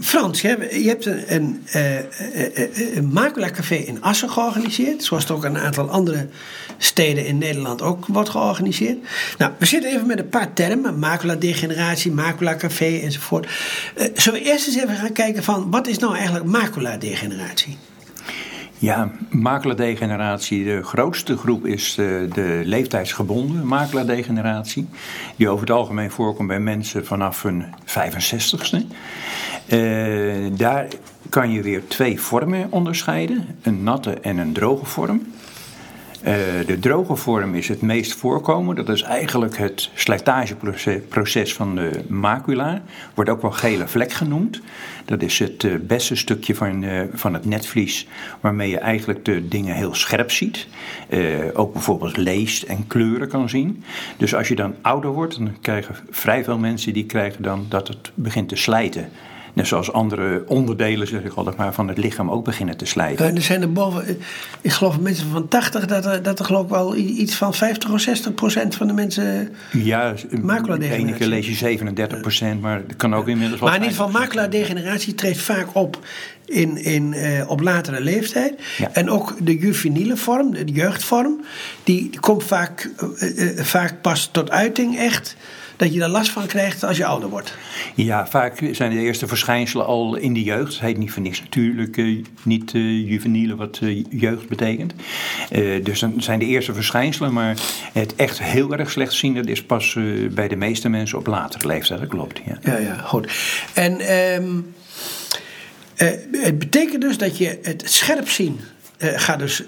Frans, je hebt een, een, een, een macula-café in Assen georganiseerd. Zoals het ook een aantal andere steden in Nederland ook wordt georganiseerd. Nou, we zitten even met een paar termen. Macula-degeneratie, macula-café enzovoort. zullen we eerst eens even gaan kijken van wat is nou eigenlijk macula-degeneratie? Ja, makelaardegeneratie. De grootste groep is de, eh, de leeftijdsgebonden makelaardegeneratie. Die over het algemeen voorkomt bij mensen vanaf hun 65ste. Uh, eh, daar kan je weer twee vormen onderscheiden: een natte en een droge vorm. Uh, de droge vorm is het meest voorkomen. Dat is eigenlijk het slijtageproces van de macula. Wordt ook wel gele vlek genoemd. Dat is het uh, beste stukje van, uh, van het netvlies waarmee je eigenlijk de dingen heel scherp ziet. ook bijvoorbeeld leest en kleuren kan zien. Dus als je dan ouder wordt, dan krijgen vrij veel mensen die krijgen dan dat het begint te slijten. Net zoals andere onderdelen, zeg ik altijd maar, van het lichaam ook beginnen te slijten. er zijn er boven, ik geloof mensen van 80, dat er, dat er geloof ik wel iets van 50 of 60 procent van de mensen Ja, de ene keer lees je 37 procent, maar het kan ook inmiddels wel Maar in ieder geval, macula-degeneratie treedt vaak op in, in, uh, op latere leeftijd. En ook de juveniele vorm, de jeugdvorm, die, die komt vaak, uh, uh, vaak pas tot uiting echt dat je daar last van krijgt als je ouder wordt. Ja, vaak zijn de eerste verschijnselen al in de jeugd. Het heet niet voor niks natuurlijk uh, niet uh, juveniele wat uh, jeugd betekent. dus dan zijn de eerste verschijnselen, maar het echt heel erg slecht zien, dat is pas bij de meeste mensen op latere leeftijd. Dat klopt. Ja, ja, ja goed. En um, het betekent dus dat je het scherp zien gaat dus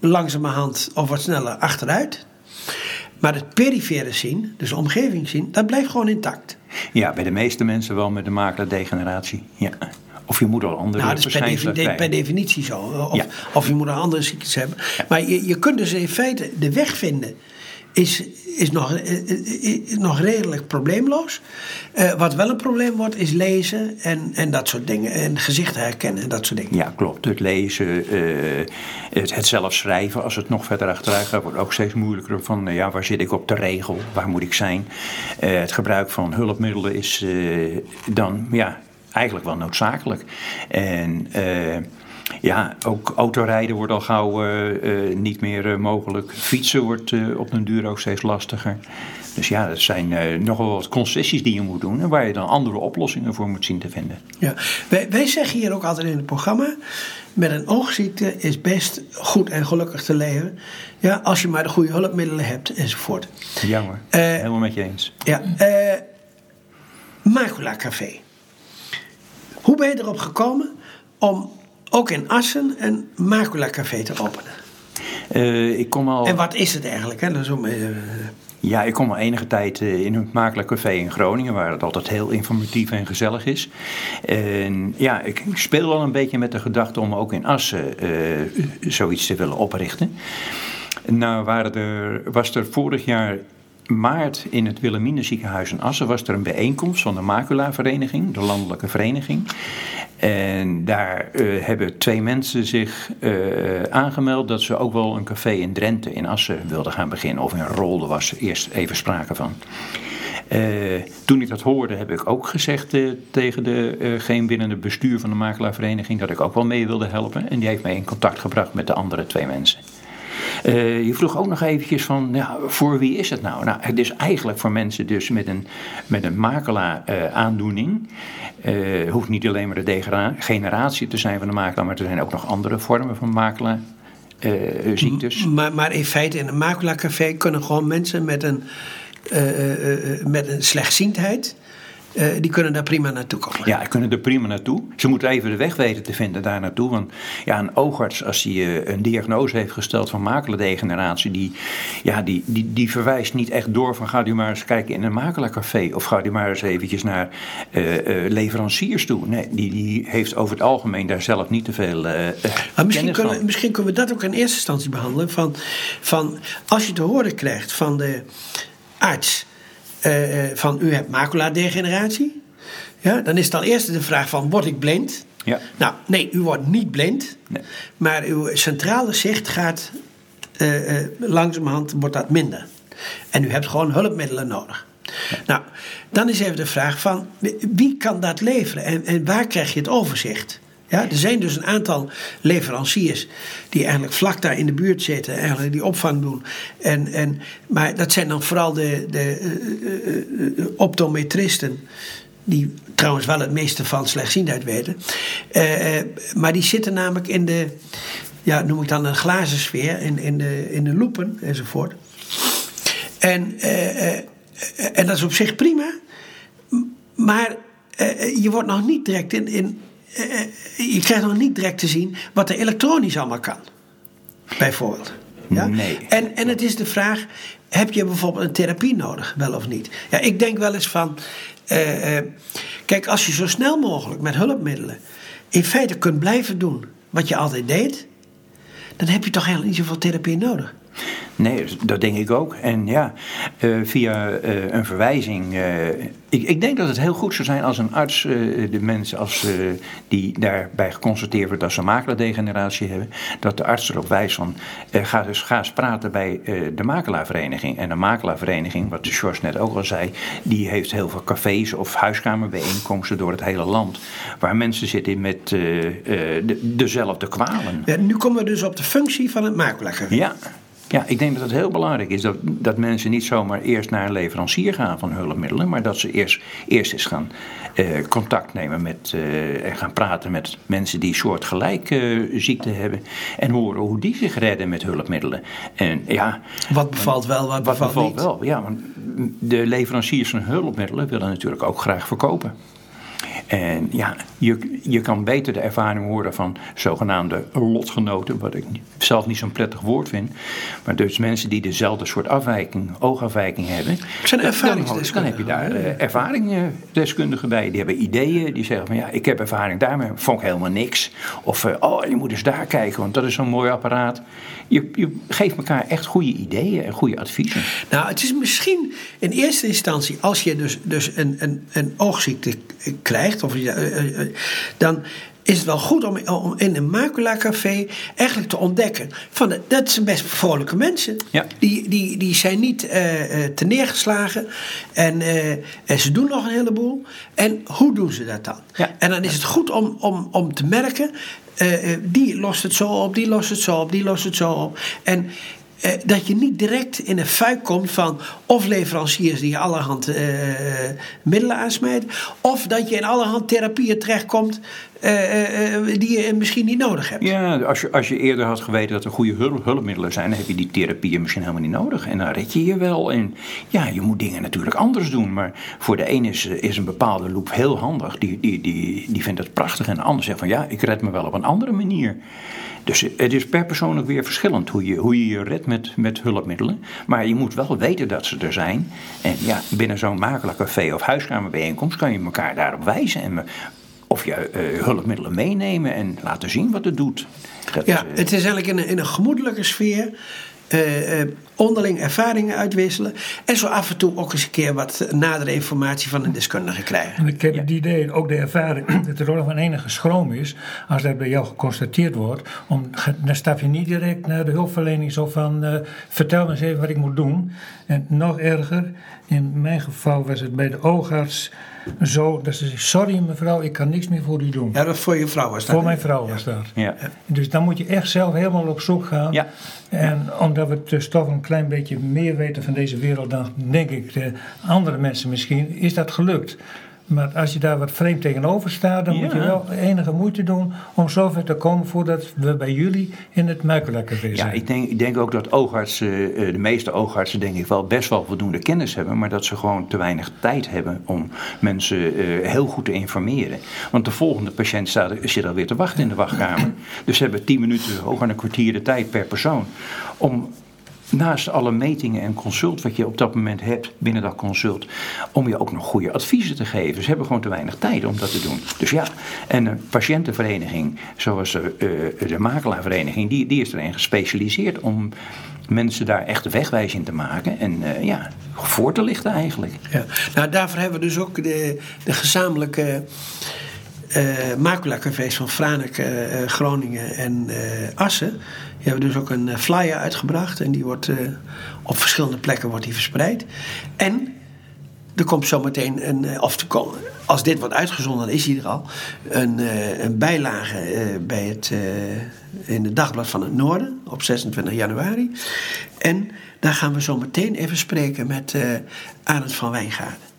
langzamerhand of wat sneller achteruit. Maar het perifere zien, dus de omgeving zien, dat blijft gewoon intact. Ja, bij de meeste mensen wel met de makelaardegeneratie. Ja. Of je moet al andere nou, dat is per, definitie, per definitie zo. Of, of, je moet al andere ziektes hebben. Maar je, je kunt dus in feite de weg vinden is, is nog, eh, eh, eh, nog redelijk probleemloos. wat wel een probleem wordt, is lezen en, en dat soort dingen. En gezichten herkennen en dat soort dingen. Ja, klopt. Het lezen, het, het zelf schrijven, als het nog verder achteruit gaat, wordt ook steeds moeilijker. Van ja, waar zit ik op de regel? Waar moet ik zijn? het gebruik van hulpmiddelen is dan ja, eigenlijk wel noodzakelijk. En ja, ook autorijden wordt al gauw uh, uh, niet meer uh, mogelijk. Fietsen wordt op een duur ook steeds lastiger. Dus ja, dat zijn nogal wat concessies die je moet doen en waar je dan andere oplossingen voor moet zien te vinden. Ja, wij, wij zeggen hier ook altijd in het programma: met een oogziekte is best goed en gelukkig te leven. Ja, als je maar de goede hulpmiddelen hebt enzovoort. Jammer, helemaal met je eens. Ja, Macula Café. Hoe ben je erop gekomen om ook in Assen een Macula Café te openen. Uh, ik kom al... En wat is het eigenlijk? Hè? Dat is om, uh... Ja, ik kom al enige tijd eh, in een Macula Café in Groningen, waar het altijd heel informatief en gezellig is. En ja, ik speel al een beetje met de gedachte om ook in Assen zoiets te willen oprichten. Nou waren er, was er vorig jaar maart in het Wilhelmina ziekenhuis in Assen was er een bijeenkomst van de Macula Vereniging, de landelijke vereniging. En daar uh, hebben twee mensen zich uh, aangemeld dat ze ook wel een café in Drenthe in Assen wilden gaan beginnen. Of in Rolde was eerst even sprake van. Uh, toen ik dat hoorde, heb ik ook gezegd tegen degene binnen het bestuur van de makelaarvereniging dat ik ook wel mee wilde helpen. En die heeft mij in contact gebracht met de andere twee mensen. Uh, je vroeg ook nog eventjes van, ja, voor wie is het nou? Nou, het is eigenlijk voor mensen dus met een, met een makelaar-aandoening. Uh, hoeft niet alleen maar de degeneratie te zijn van de makelaar, maar er zijn ook nog andere vormen van makelaar. Uh, ziektes. Maar, maar in feite in een makelacafé kunnen gewoon mensen met een, met een slechtziendheid uh, die kunnen daar prima naartoe komen. Ja, die kunnen er prima naartoe. Ze moeten even de weg weten te vinden daar naartoe. Want ja, een oogarts, als hij uh, een diagnose heeft gesteld van makelaardegeneratie, die, ja, die, die, die verwijst niet echt door van ga u maar eens kijken in een makelaarcafé. Of ga u maar eens eventjes naar uh, leveranciers toe. Nee, die, die heeft over het algemeen daar zelf niet te veel maar misschien kunnen, misschien kunnen we dat ook in eerste instantie behandelen. Van, van als je te horen krijgt van de arts uh, van u hebt maculadegeneratie. Ja, dan is het al eerst de vraag van word ik blind? Ja. Nou, nee, u wordt niet blind. Nee. Maar uw centrale zicht gaat uh, langzamerhand wordt dat minder. En u hebt gewoon hulpmiddelen nodig. Nou, dan is even de vraag van wie kan dat leveren en, en waar krijg je het overzicht? Ja, er zijn dus een aantal leveranciers die eigenlijk vlak daar in de buurt zitten, eigenlijk die opvang doen. En, en, maar dat zijn dan vooral de, de uh, uh, optometristen, die trouwens wel het meeste van slechtziendheid weten. maar die zitten namelijk in de, ja, noem ik dan een glazen sfeer, in, in, de, in de loepen enzovoort. En, en dat is op zich prima, maar je wordt nog niet direct in, in eh, eh, je krijgt nog niet direct te zien wat er elektronisch allemaal kan. Bijvoorbeeld. Ja? Nee. En, en het is de vraag: heb je bijvoorbeeld een therapie nodig, wel of niet? Ja, ik denk wel eens van. Uh, kijk, als je zo snel mogelijk met hulpmiddelen in feite kunt blijven doen wat je altijd deed, dan heb je toch helemaal niet zoveel therapie nodig. Nee, dat denk ik ook. En ja, uh, via uh, een verwijzing. Uh, ik, ik, denk dat het heel goed zou zijn als een arts de mensen als, die daarbij geconstateerd wordt dat ze makelaardegeneratie hebben, dat de arts erop wijst van ga, dus, ga eens praten bij de makelaarvereniging. En de makelaarvereniging, wat de George net ook al zei, die heeft heel veel cafés of huiskamerbijeenkomsten door het hele land. Waar mensen zitten met de, dezelfde kwalen. Ja, nu komen we dus op de functie van het makelaarcafé. Ja. Ja, ik denk dat het heel belangrijk is dat, dat mensen niet zomaar eerst naar een leverancier gaan van hulpmiddelen, maar dat ze eerst, eerst eens gaan eh, contact nemen met uh, en gaan praten met mensen die soortgelijke uh, ziekte hebben en horen hoe die zich redden met hulpmiddelen. En, ja, wat bevalt wel, wat, wat bevalt, bevalt niet? wel? Ja, want de leveranciers van hulpmiddelen willen natuurlijk ook graag verkopen. En ja, je, je kan beter de ervaring horen van zogenaamde lotgenoten, wat ik zelf niet zo'n prettig woord vind. Maar dus mensen die dezelfde soort afwijking, oogafwijking hebben. Zijn ervaringsdeskundigen. Dan heb je daar uh, ervaringsdeskundigen bij. Die hebben ideeën, die zeggen van ja, ik heb ervaring daarmee, vond ik helemaal niks. Of uh, oh, je moet eens daar kijken, want dat is zo'n mooi apparaat. Je, je geeft elkaar echt goede ideeën en goede adviezen. Nou, het is misschien in eerste instantie, als je dus, dus een, een, een oogziekte krijgt, of, uh, dan is het wel goed om, om in een maculacafé eigenlijk te ontdekken. Van dat zijn best vrolijke mensen. Ja. Die, die, die zijn niet uh, te neergeslagen. En, uh, en ze doen nog een heleboel. En hoe doen ze dat dan? Ja. En dan is het goed om, om, om te merken. Uh, die lost het zo op, die lost het zo op, die lost het zo op. En dat je niet direct in een fuik komt van of leveranciers die je allerhand uh, middelen aansmijten, of dat je in allerhand therapieën terechtkomt uh, die je misschien niet nodig hebt. Ja, als je, als je eerder had geweten dat er goede hulp, hulpmiddelen zijn, dan heb je die therapieën misschien helemaal niet nodig. En dan red je je wel. En ja, je moet dingen natuurlijk anders doen. Maar voor de ene is, is een bepaalde loop heel handig. Die, die, die, die vindt het prachtig. En de ander zegt van ja, ik red me wel op een andere manier. Dus het is per persoon weer verschillend hoe je hoe je, je redt met, met hulpmiddelen. Maar je moet wel weten dat ze er zijn. En ja, binnen zo'n makelaarcafé of huiskamerbijeenkomst kan je elkaar daarop wijzen. En of je uh, hulpmiddelen meenemen en laten zien wat het doet. Dat, ja, uh, het is eigenlijk in een, in een gemoedelijke sfeer. Uh, onderling ervaringen uitwisselen. En zo af en toe ook eens een keer wat nadere informatie van een deskundige krijgen. En ik heb het idee, ook de ervaring, dat er ook nog een enige schroom is. Als dat bij jou geconstateerd wordt. Om, dan stap je niet direct naar de hulpverlening zo van. Uh, vertel me eens even wat ik moet doen. En nog erger, in mijn geval was het bij de oogarts zo dat ze zegt: Sorry mevrouw, ik kan niks meer voor u doen. Ja, dat voor je vrouw was dat. Voor mijn vrouw was dat. Ja. Dus dan moet je echt zelf helemaal op zoek gaan. Ja. En omdat we dus toch een klein beetje meer weten van deze wereld dan, denk ik, de andere mensen misschien, is dat gelukt. Maar als je daar wat vreemd tegenover staat, dan Ja. moet je wel enige moeite doen om zover te komen voordat we bij jullie in het Muikelaarcafé zijn. Ja, ik denk, ik denk ook dat oogartsen, eh, de meeste oogartsen denk ik wel best wel voldoende kennis hebben, maar dat ze gewoon te weinig tijd hebben om mensen eh, heel goed te informeren. Want de volgende patiënt staat, zit alweer te wachten in de wachtkamer. Dus ze hebben tien minuten, hooguit een kwartier de tijd per persoon om naast alle metingen en consult wat je op dat moment hebt binnen dat consult, om je ook nog goede adviezen te geven. Ze hebben gewoon te weinig tijd om dat te doen. Dus ja, en een patiëntenvereniging, zoals de, uh, de makelaarvereniging, die, die is erin gespecialiseerd om mensen daar echt de wegwijs in te maken en uh, ja, voor te lichten eigenlijk. Ja. Nou, daarvoor hebben we dus ook de, de gezamenlijke uh, maculaarcafés van Franeker, uh, Groningen en uh, Assen. Die hebben dus ook een flyer uitgebracht en die wordt op verschillende plekken wordt die verspreid. En er komt zometeen een, eh, of als dit wordt uitgezonden, dan is hij er al, een, eh, een bijlage bij het, in het Dagblad van het Noorden op 26 januari. En daar gaan we zo meteen even spreken met Arend van Wijngaarden.